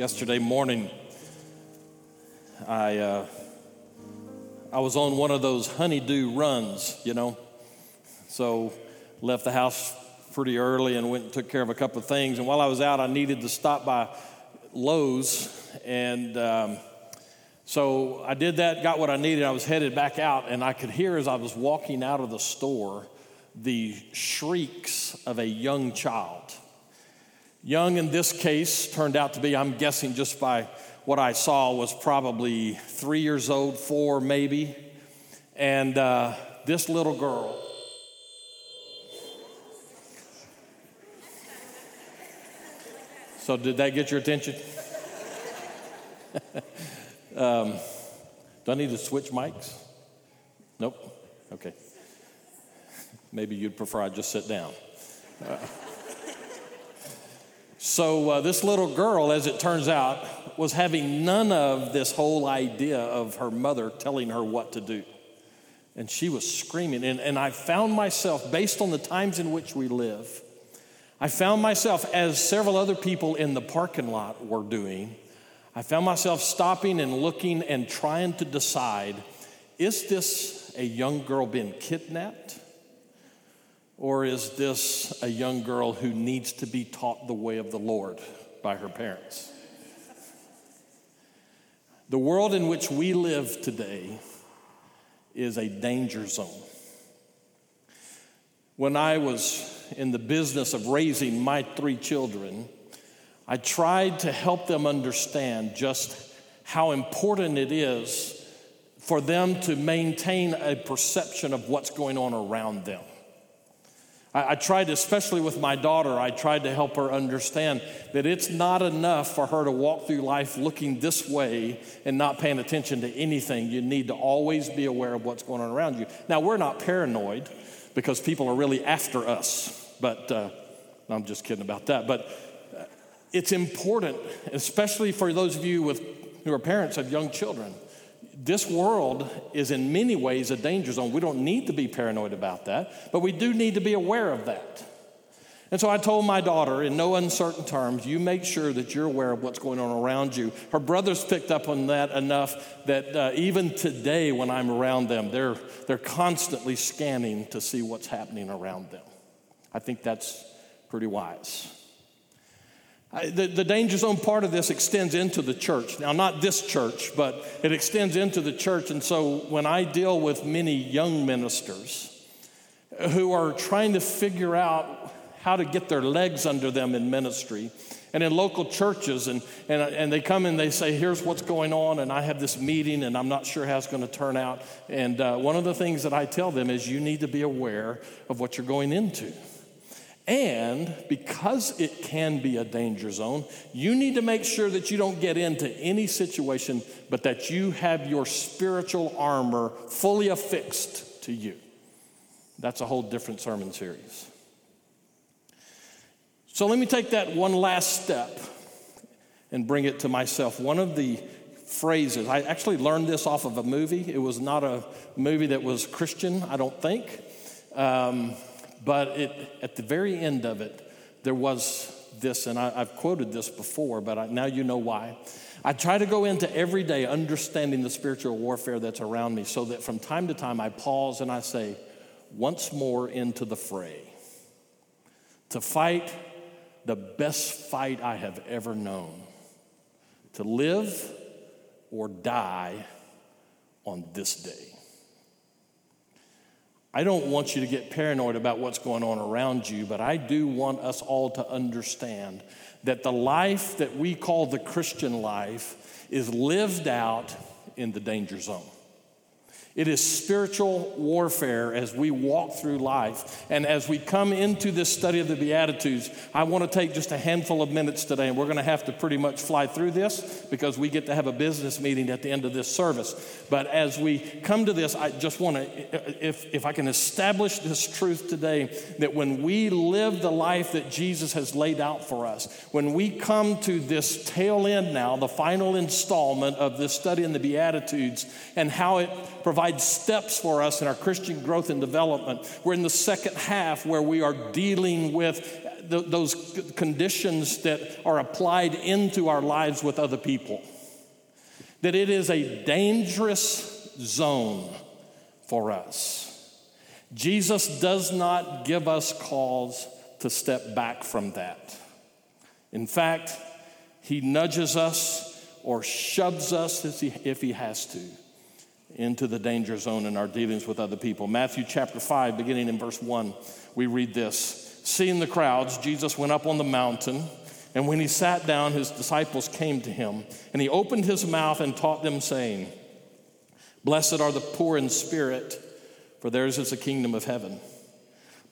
yesterday morning, I, uh, I was on one of those honeydew runs, you know. So left the house pretty early and went and took care of a couple of things. And while I was out, I needed to stop by Lowe's. And um, so I did that, got what I needed. I was headed back out, and I could hear as I was walking out of the store the shrieks of a young child. Young in this case turned out to be, I'm guessing just by what I saw, was probably three years old, four maybe. And uh, this little girl, So, did that get your attention? um, do I need to switch mics? Nope. Okay. Maybe you'd prefer I just sit down. Uh, so, uh, this little girl, as it turns out, was having none of this whole idea of her mother telling her what to do. And she was screaming. And, and I found myself, based on the times in which we live, I found myself, as several other people in the parking lot were doing, I found myself stopping and looking and trying to decide is this a young girl being kidnapped? Or is this a young girl who needs to be taught the way of the Lord by her parents? The world in which we live today is a danger zone. When I was in the business of raising my three children, I tried to help them understand just how important it is for them to maintain a perception of what's going on around them. I, I, tried, especially with my daughter, I tried to help her understand that it's not enough for her to walk through life looking this way and not paying attention to anything. You need to always be aware of what's going on around you. Now, we're not paranoid because people are really after us, but uh, I'm just kidding about that. But uh, it's important, especially for those of you with, who are parents of young children this world is in many ways a danger zone. We don't need to be paranoid about that, but we do need to be aware of that. And so I told my daughter, in no uncertain terms, you make sure that you're aware of what's going on around you. Her brothers picked up on that enough that uh, even today, when I'm around them, they're, they're constantly scanning to see what's happening around them. I think that's pretty wise. The, the danger zone part of this extends into the church. Now, not this church, but it extends into the church. And so when I deal with many young ministers who are trying to figure out how to get their legs under them in ministry, and in local churches, and, and, and they come and they say, Here's what's going on, and I have this meeting, and I'm not sure how it's going to turn out. And uh, one of the things that I tell them is, You need to be aware of what you're going into. And because it can be a danger zone, you need to make sure that you don't get into any situation, but that you have your spiritual armor fully affixed to you. That's a whole different sermon series. So let me take that one last step and bring it to myself. One of the phrases, I actually learned this off of a movie. It was not a movie that was Christian, I don't think. Um, but it, at the very end of it, there was this, and I, have quoted this before, but I, now you know why. I try to go into every day understanding the spiritual warfare that's around me so that from time to time I pause and I say, once more into the fray. To fight the best fight I have ever known. To live or die on this day. I don't want you to get paranoid about what's going on around you, but I do want us all to understand that the life that we call the Christian life is lived out in the danger zone. It is spiritual warfare as we walk through life. And as we come into this study of the Beatitudes, I want to take just a handful of minutes today, and we're going to have to pretty much fly through this because we get to have a business meeting at the end of this service. But as we come to this, I just want to, if, if I can establish this truth today, that when we live the life that Jesus has laid out for us, when we come to this tail end now, the final installment of this study in the Beatitudes, and how it provides steps for us in our Christian growth and development. We're in the second half where we are dealing with th- those conditions that are applied into our lives with other people. That it is a dangerous zone for us. Jesus does not give us cause to step back from that. In fact, he nudges us or shoves us if he, if he has to into the danger zone in our dealings with other people. Matthew chapter 5, beginning in verse 1, we read this Seeing the crowds, Jesus went up on the mountain, and when he sat down, his disciples came to him, and he opened his mouth and taught them, saying, Blessed are the poor in spirit, for theirs is the kingdom of heaven.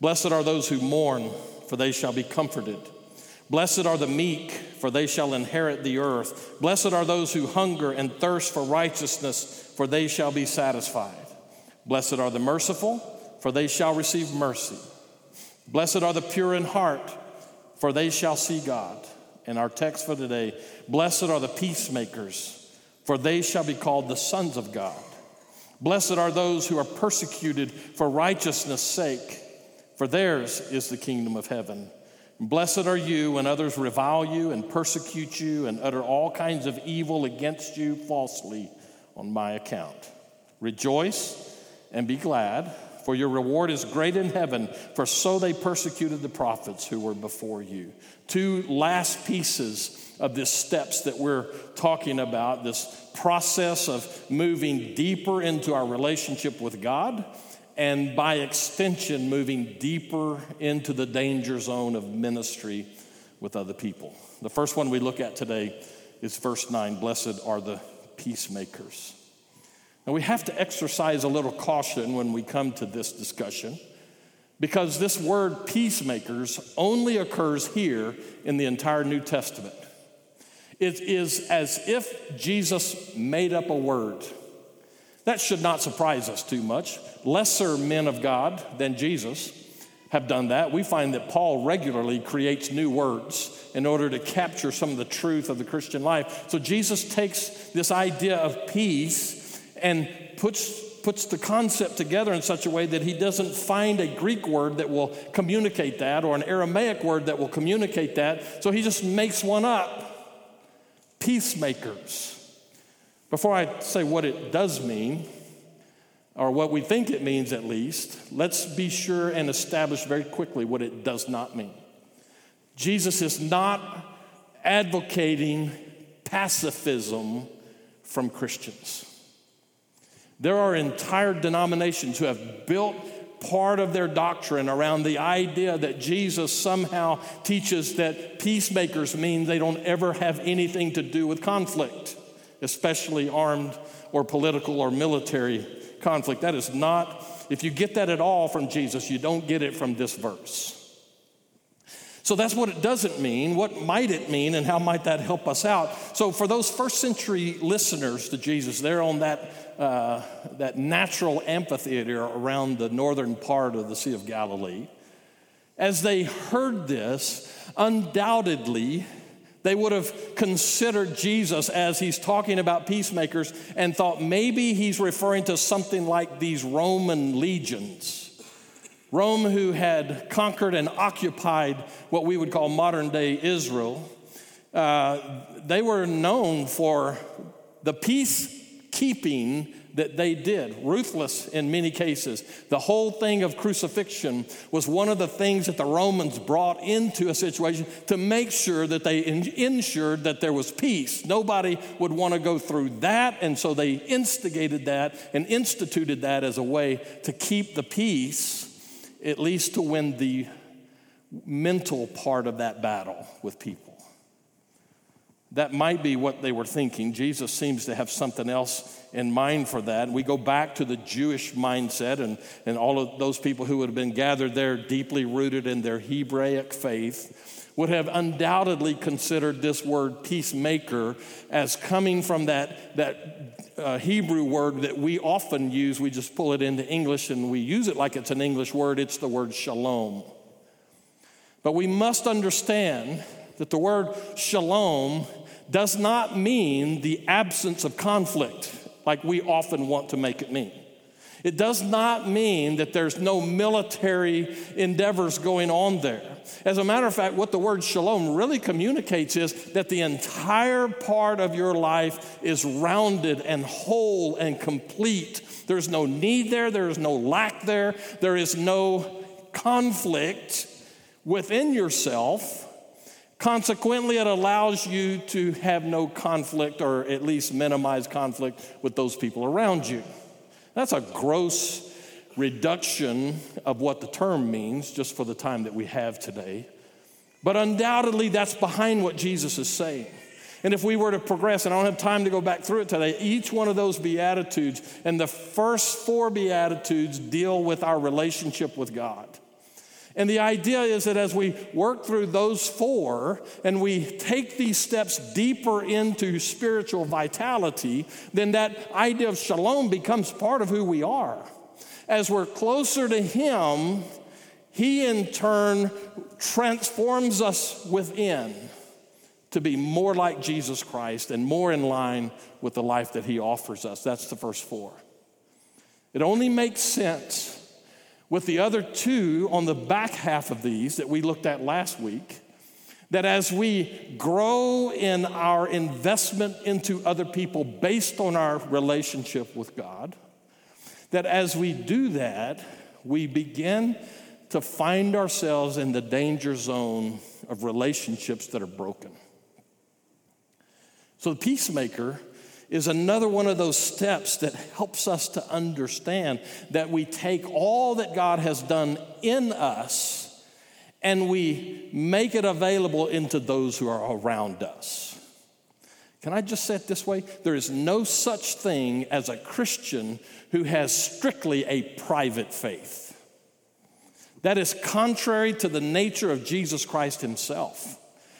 Blessed are those who mourn, for they shall be comforted. Blessed are the meek, for they shall inherit the earth. Blessed are those who hunger and thirst for righteousness, for they shall be satisfied. Blessed are the merciful, for they shall receive mercy. Blessed are the pure in heart, for they shall see God. And our text for today Blessed are the peacemakers, for they shall be called the sons of God. Blessed are those who are persecuted for righteousness' sake, for theirs is the kingdom of heaven. Blessed are you when others revile you and persecute you and utter all kinds of evil against you falsely on my account. Rejoice and be glad, for your reward is great in heaven, for so they persecuted the prophets who were before you. Two last pieces of the steps that we're talking about this process of moving deeper into our relationship with God and by extension, moving deeper into the danger zone of ministry with other people. The first one we look at today is verse 9 Blessed are the peacemakers. Now, we have to exercise a little caution when we come to this discussion because this word peacemakers only occurs here in the entire New Testament. It is as if Jesus made up a word. That should not surprise us too much. Lesser men of God than Jesus have done that. We find that Paul regularly creates new words in order to capture some of the truth of the Christian life. So Jesus takes this idea of peace and puts puts the concept together in such a way that he doesn't find a Greek word that will communicate that or an Aramaic word that will communicate that. So he just makes one up. Peacemakers. Before I say what it does mean, or what we think it means at least, let's be sure and establish very quickly what it does not mean. Jesus is not advocating pacifism from Christians. There are entire denominations who have built part of their doctrine around the idea that Jesus somehow teaches that peacemakers mean they don't ever have anything to do with conflict especially armed or political or military conflict. That is not, if you get that at all from Jesus, you don't get it from this verse. So that's what it doesn't mean. What might it mean, and how might that help us out? So, for those first century listeners to Jesus, they're on that, uh, that natural amphitheater around the northern part of the Sea of Galilee. As they heard this, undoubtedly, they would have considered Jesus as he's talking about peacemakers and thought maybe he's referring to something like these Roman legions. Rome, who had conquered and occupied what we would call modern day Israel, uh, they were known for the peacekeeping that they did, ruthless in many cases. The whole thing of crucifixion was one of the things that the Romans brought into a situation to make sure that they ensured that there was peace. Nobody would want to go through that, and so they instigated that and instituted that as a way to keep the peace, at least to win the mental part of that battle with people. That might be what they were thinking. Jesus seems to have something else in mind for that. We go back to the Jewish mindset and, and all of those people who would have been gathered there, deeply rooted in their Hebraic faith, would have undoubtedly considered this word peacemaker as coming from that, that uh, Hebrew word that we often use. We just pull it into English and we use it like it's an English word. It's the word shalom. But we must understand that the word shalom does not mean the absence of conflict like we often want to make it mean. It does not mean that there's no military endeavors going on there. As a matter of fact, what the word shalom really communicates is that the entire part of your life is rounded and whole and complete. There's no need there, there is no lack there, there is no conflict within yourself. Consequently, it allows you to have no conflict or at least minimize conflict with those people around you. That's a gross reduction of what the term means, just for the time that we have today. But undoubtedly, that's behind what Jesus is saying. And if we were to progress, and I don't have time to go back through it today, each one of those Beatitudes, and the first four Beatitudes deal with our relationship with God. And the idea is that as we work through those four and we take these steps deeper into spiritual vitality, then that idea of shalom becomes part of who we are. As we're closer to Him, He in turn transforms us within to be more like Jesus Christ and more in line with the life that He offers us. That's the first four. It only makes sense with the other two on the back half of these that we looked at last week, that as we grow in our investment into other people based on our relationship with God, that as we do that, we begin to find ourselves in the danger zone of relationships that are broken. So the peacemaker is another one of those steps that helps us to understand that we take all that God has done in us and we make it available into those who are around us. Can I just say it this way? There is no such thing as a Christian who has strictly a private faith. That is contrary to the nature of Jesus Christ himself.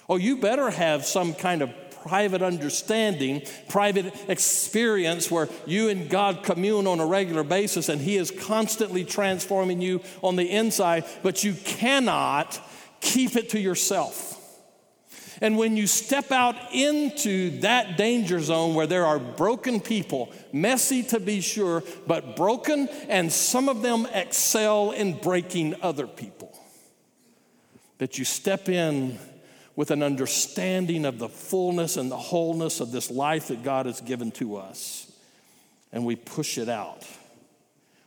Oh, you better have some kind of private understanding, private experience where you and God commune on a regular basis and He is constantly transforming you on the inside, but you cannot keep it to yourself. And when you step out into that danger zone where there are broken people, messy to be sure, but broken, and some of them excel in breaking other people, that you step in with an understanding of the fullness and the wholeness of this life that God has given to us. And we push it out.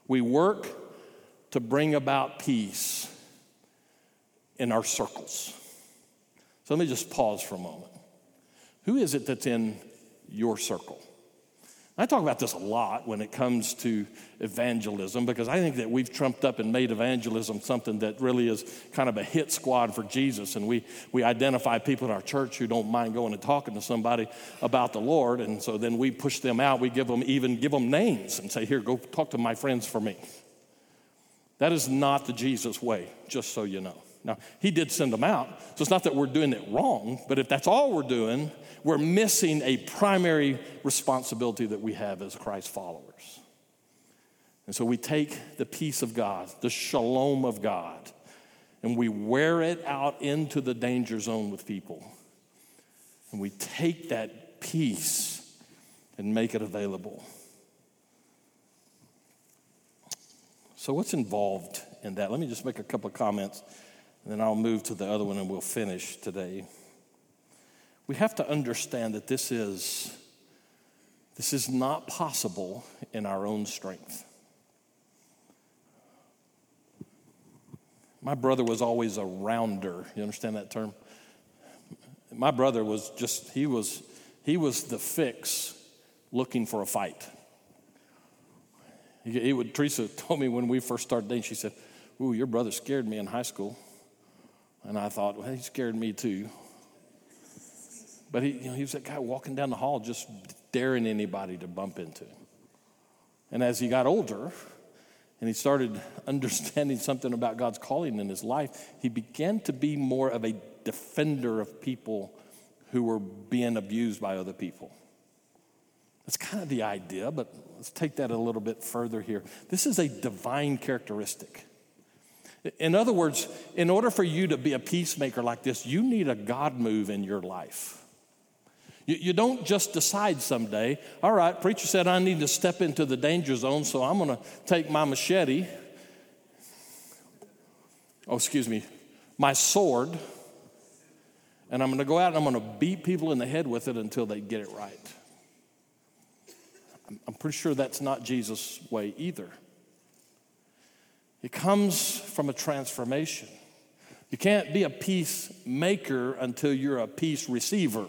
We work to bring about peace in our circles. So let me just pause for a moment. Who is it that's in your circle? I talk about this a lot when it comes to evangelism because I think that we've trumped up and made evangelism something that really is kind of a hit squad for Jesus. And we, we identify people in our church who don't mind going and talking to somebody about the Lord. And so then we push them out. We give them even give them names and say, Here, go talk to my friends for me. That is not the Jesus way, just so you know. Now, he did send them out. So it's not that we're doing it wrong, but if that's all we're doing, we're missing a primary responsibility that we have as Christ followers. And so we take the peace of God, the shalom of God, and we wear it out into the danger zone with people. And we take that peace and make it available. So, what's involved in that? Let me just make a couple of comments and then I'll move to the other one and we'll finish today. We have to understand that this is this is not possible in our own strength. My brother was always a rounder. You understand that term? My brother was just he was he was the fix looking for a fight. He, he would Teresa told me when we first started dating, she said, Ooh, your brother scared me in high school. And I thought, well, he scared me too. But he, you know, he was that guy walking down the hall just daring anybody to bump into him. And as he got older and he started understanding something about God's calling in his life, he began to be more of a defender of people who were being abused by other people. That's kind of the idea, but let's take that a little bit further here. This is a divine characteristic. In other words, in order for you to be a peacemaker like this, you need a God move in your life. You, you don't just decide someday, all right, preacher said I need to step into the danger zone, so I'm going to take my machete, oh, excuse me, my sword, and I'm going to go out and I'm going to beat people in the head with it until they get it right. I'm pretty sure that's not Jesus' way either. It comes from a transformation. You can't be a peacemaker until you're a peace receiver.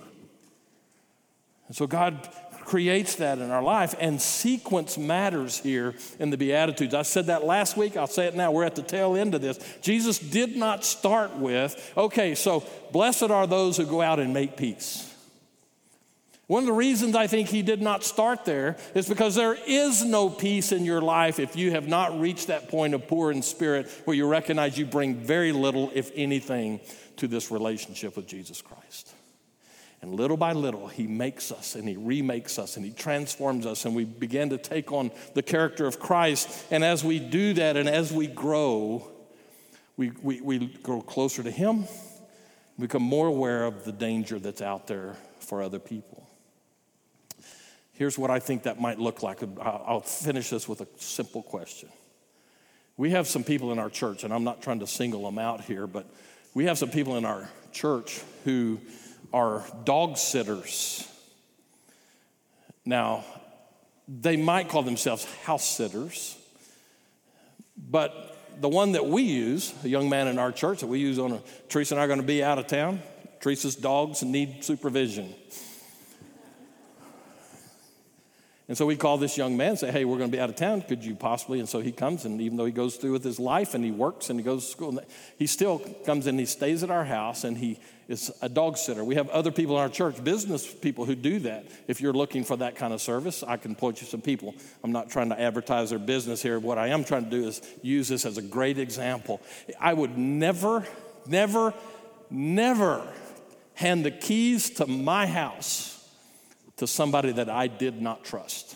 And so God creates that in our life, and sequence matters here in the Beatitudes. I said that last week, I'll say it now. We're at the tail end of this. Jesus did not start with, okay, so blessed are those who go out and make peace. One of the reasons I think he did not start there is because there is no peace in your life if you have not reached that point of poor in spirit where you recognize you bring very little, if anything, to this relationship with Jesus Christ. And little by little, he makes us and he remakes us and he transforms us, and we begin to take on the character of Christ. And as we do that and as we grow, we, we, we grow closer to him, become more aware of the danger that's out there for other people. Here's what I think that might look like. I'll finish this with a simple question. We have some people in our church, and I'm not trying to single them out here, but we have some people in our church who are dog sitters. Now, they might call themselves house sitters, but the one that we use, a young man in our church that we use on a, Teresa and I are going to be out of town. Teresa's dogs need supervision. And so we call this young man and say, Hey, we're going to be out of town. Could you possibly? And so he comes, and even though he goes through with his life and he works and he goes to school, he still comes and he stays at our house and he is a dog sitter. We have other people in our church, business people who do that. If you're looking for that kind of service, I can point you some people. I'm not trying to advertise their business here. What I am trying to do is use this as a great example. I would never, never, never hand the keys to my house to somebody that I did not trust.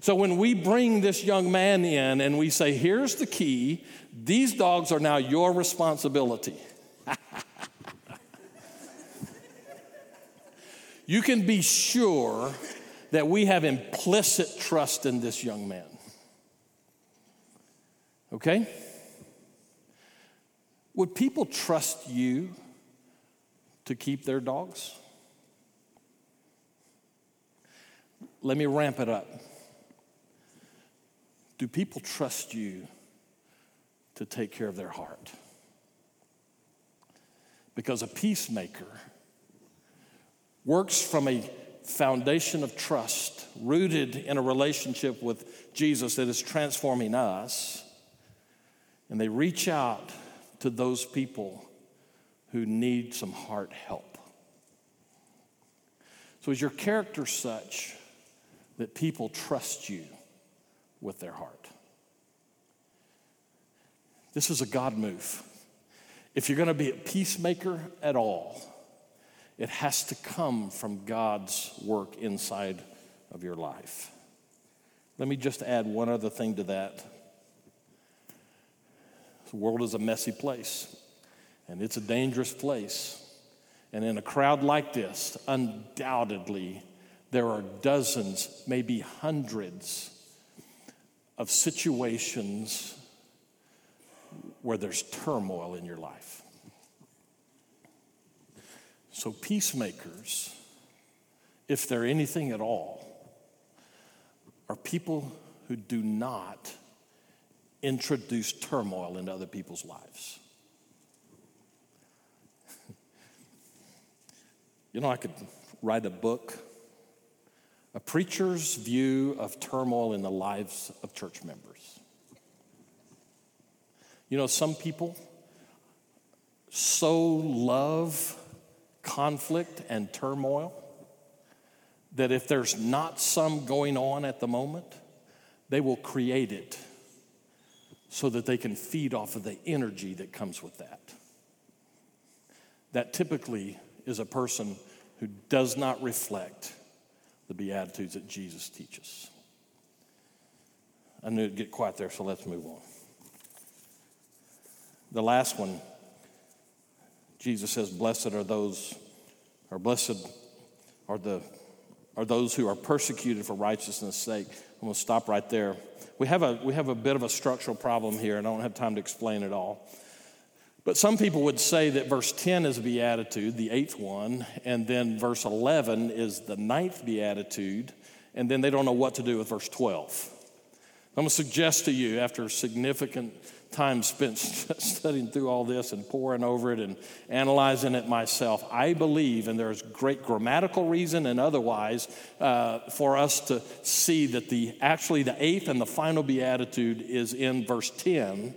So when we bring this young man in and we say, here's the key, these dogs are now your responsibility. you can be sure that we have implicit trust in this young man. Okay? Would people trust you to keep their dogs? Let me ramp it up. Do people trust you to take care of their heart? Because a peacemaker works from a foundation of trust rooted in a relationship with Jesus that is transforming us, and they reach out to those people who need some heart help. So, is your character such that people trust you with their heart. This is a God move. If you're going to be a peacemaker at all, it has to come from God's work inside of your life. Let me just add one other thing to that. The world is a messy place, and it's a dangerous place. And in a crowd like this, undoubtedly, there are dozens, maybe hundreds of situations where there's turmoil in your life. So, peacemakers, if they're anything at all, are people who do not introduce turmoil into other people's lives. you know, I could write a book a preacher's view of turmoil in the lives of church members. You know, some people so love conflict and turmoil that if there's not some going on at the moment, they will create it so that they can feed off of the energy that comes with that. That typically is a person who does not reflect the Beatitudes that Jesus teaches. I knew it'd get quiet there, so let's move on. The last one, Jesus says, Blessed are those, or blessed are, the, are those who are persecuted for righteousness' sake. I'm going to stop right there. We have, a, we have a bit of a structural problem here, and I don't have time to explain it all. But some people would say that verse 10 is a beatitude, the eighth one, and then verse 11 is the ninth beatitude, and then they don't know what to do with verse 12. I'm going to suggest to you, after significant time spent studying through all this and poring over it and analyzing it myself, I believe, and there's great grammatical reason and otherwise, uh, for us to see that the actually the eighth and the final beatitude is in verse 10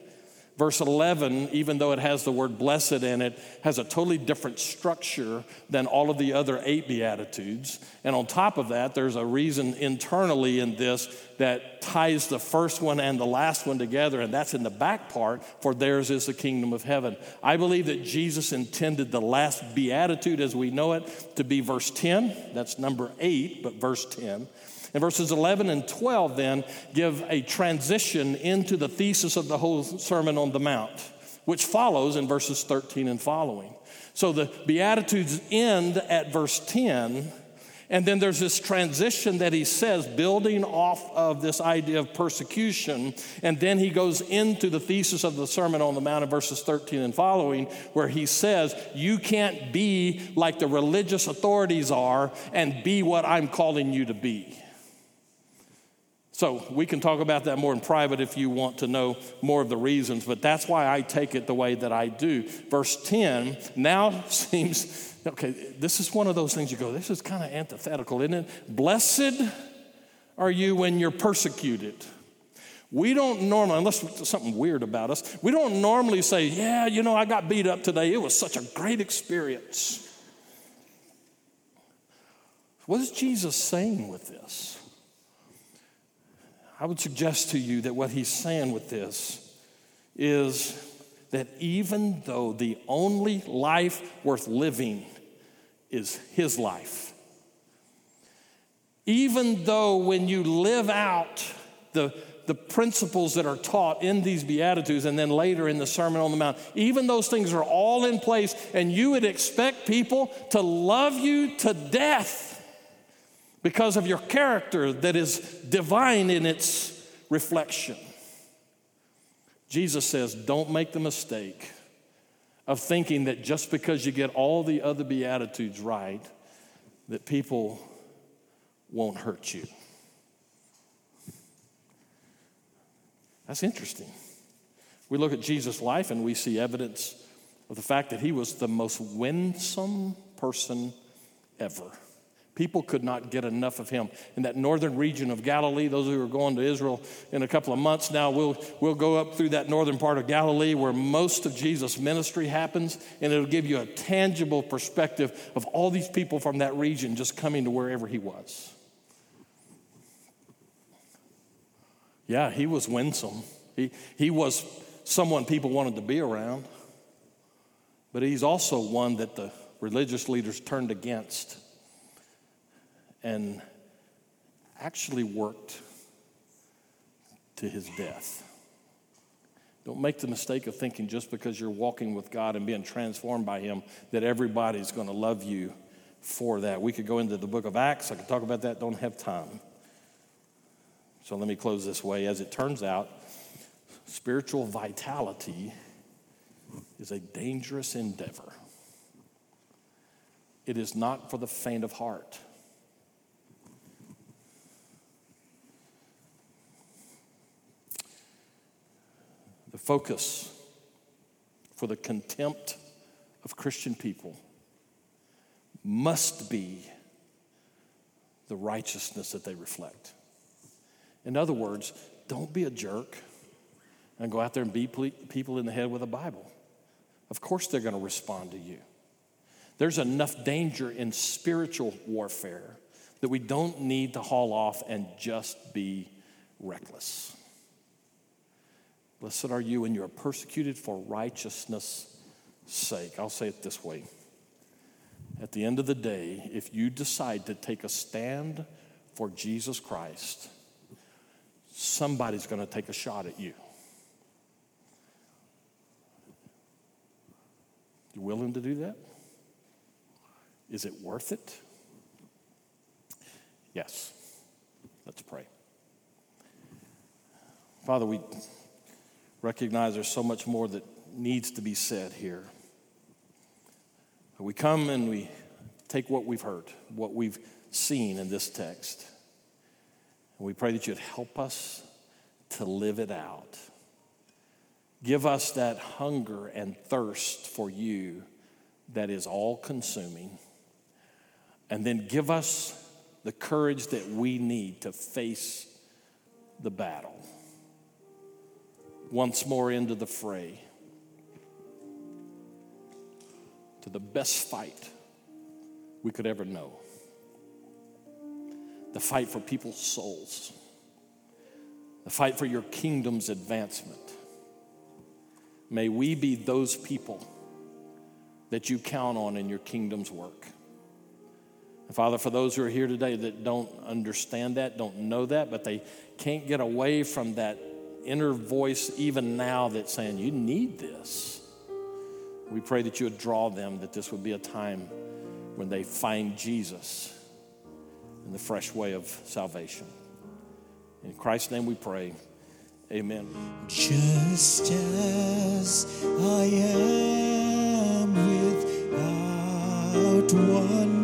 Verse 11, even though it has the word blessed in it, has a totally different structure than all of the other eight Beatitudes. And on top of that, there's a reason internally in this that ties the first one and the last one together, and that's in the back part, for theirs is the kingdom of heaven. I believe that Jesus intended the last Beatitude as we know it to be verse 10. That's number eight, but verse 10. And verses 11 and 12 then give a transition into the thesis of the whole Sermon on the Mount, which follows in verses 13 and following. So the Beatitudes end at verse 10. And then there's this transition that he says, building off of this idea of persecution. And then he goes into the thesis of the Sermon on the Mount in verses 13 and following, where he says, You can't be like the religious authorities are and be what I'm calling you to be. So we can talk about that more in private if you want to know more of the reasons, but that's why I take it the way that I do. Verse 10 now seems, okay, this is one of those things you go, this is kind of antithetical, isn't it? Blessed are you when you're persecuted. We don't normally, unless there's something weird about us, we don't normally say, yeah, you know, I got beat up today. It was such a great experience. What is Jesus saying with this? I would suggest to you that what he's saying with this is that even though the only life worth living is his life, even though when you live out the, the principles that are taught in these Beatitudes and then later in the Sermon on the Mount, even those things are all in place, and you would expect people to love you to death because of your character that is divine in its reflection. Jesus says, don't make the mistake of thinking that just because you get all the other Beatitudes right, that people won't hurt you. That's interesting. We look at Jesus' life and we see evidence of the fact that he was the most winsome person ever. People could not get enough of him. In that northern region of Galilee, those who are going to Israel in a couple of months now, we'll, we'll go up through that northern part of Galilee where most of Jesus' ministry happens, and it'll give you a tangible perspective of all these people from that region just coming to wherever he was. Yeah, he was winsome. He, he was someone people wanted to be around, but he's also one that the religious leaders turned against and actually worked to his death. Don't make the mistake of thinking just because you're walking with God and being transformed by Him that everybody's going to love you for that. We could go into the book of Acts. I could talk about that, don't have time. So let me close this way. As it turns out, spiritual vitality is a dangerous endeavor, it is not for the faint of heart. The focus for the contempt of Christian people must be the righteousness that they reflect. In other words, don't be a jerk and go out there and beat people in the head with a Bible. Of course, they're going to respond to you. There's enough danger in spiritual warfare that we don't need to haul off and just be reckless. Blessed are you when you are persecuted for righteousness' sake. I'll say it this way. At the end of the day, if you decide to take a stand for Jesus Christ, somebody's going to take a shot at you. You willing to do that? Is it worth it? Yes. Let's pray. Father, we recognize there's so much more that needs to be said here. We come and we take what we've heard, what we've seen in this text, and we pray that you'd help us to live it out. Give us that hunger and thirst for you that is all consuming. And then give us the courage that we need to face the battle. Once more into the fray, to the best fight we could ever know the fight for people's souls, the fight for your kingdom's advancement. May we be those people that you count on in your kingdom's work. And Father, for those who are here today that don't understand that, don't know that, but they can't get away from that inner voice even now that's saying, You need this. We pray that you would draw them, that this would be a time when they find Jesus in the fresh way of salvation. In Christ's name we pray. Amen. Just as I am without one.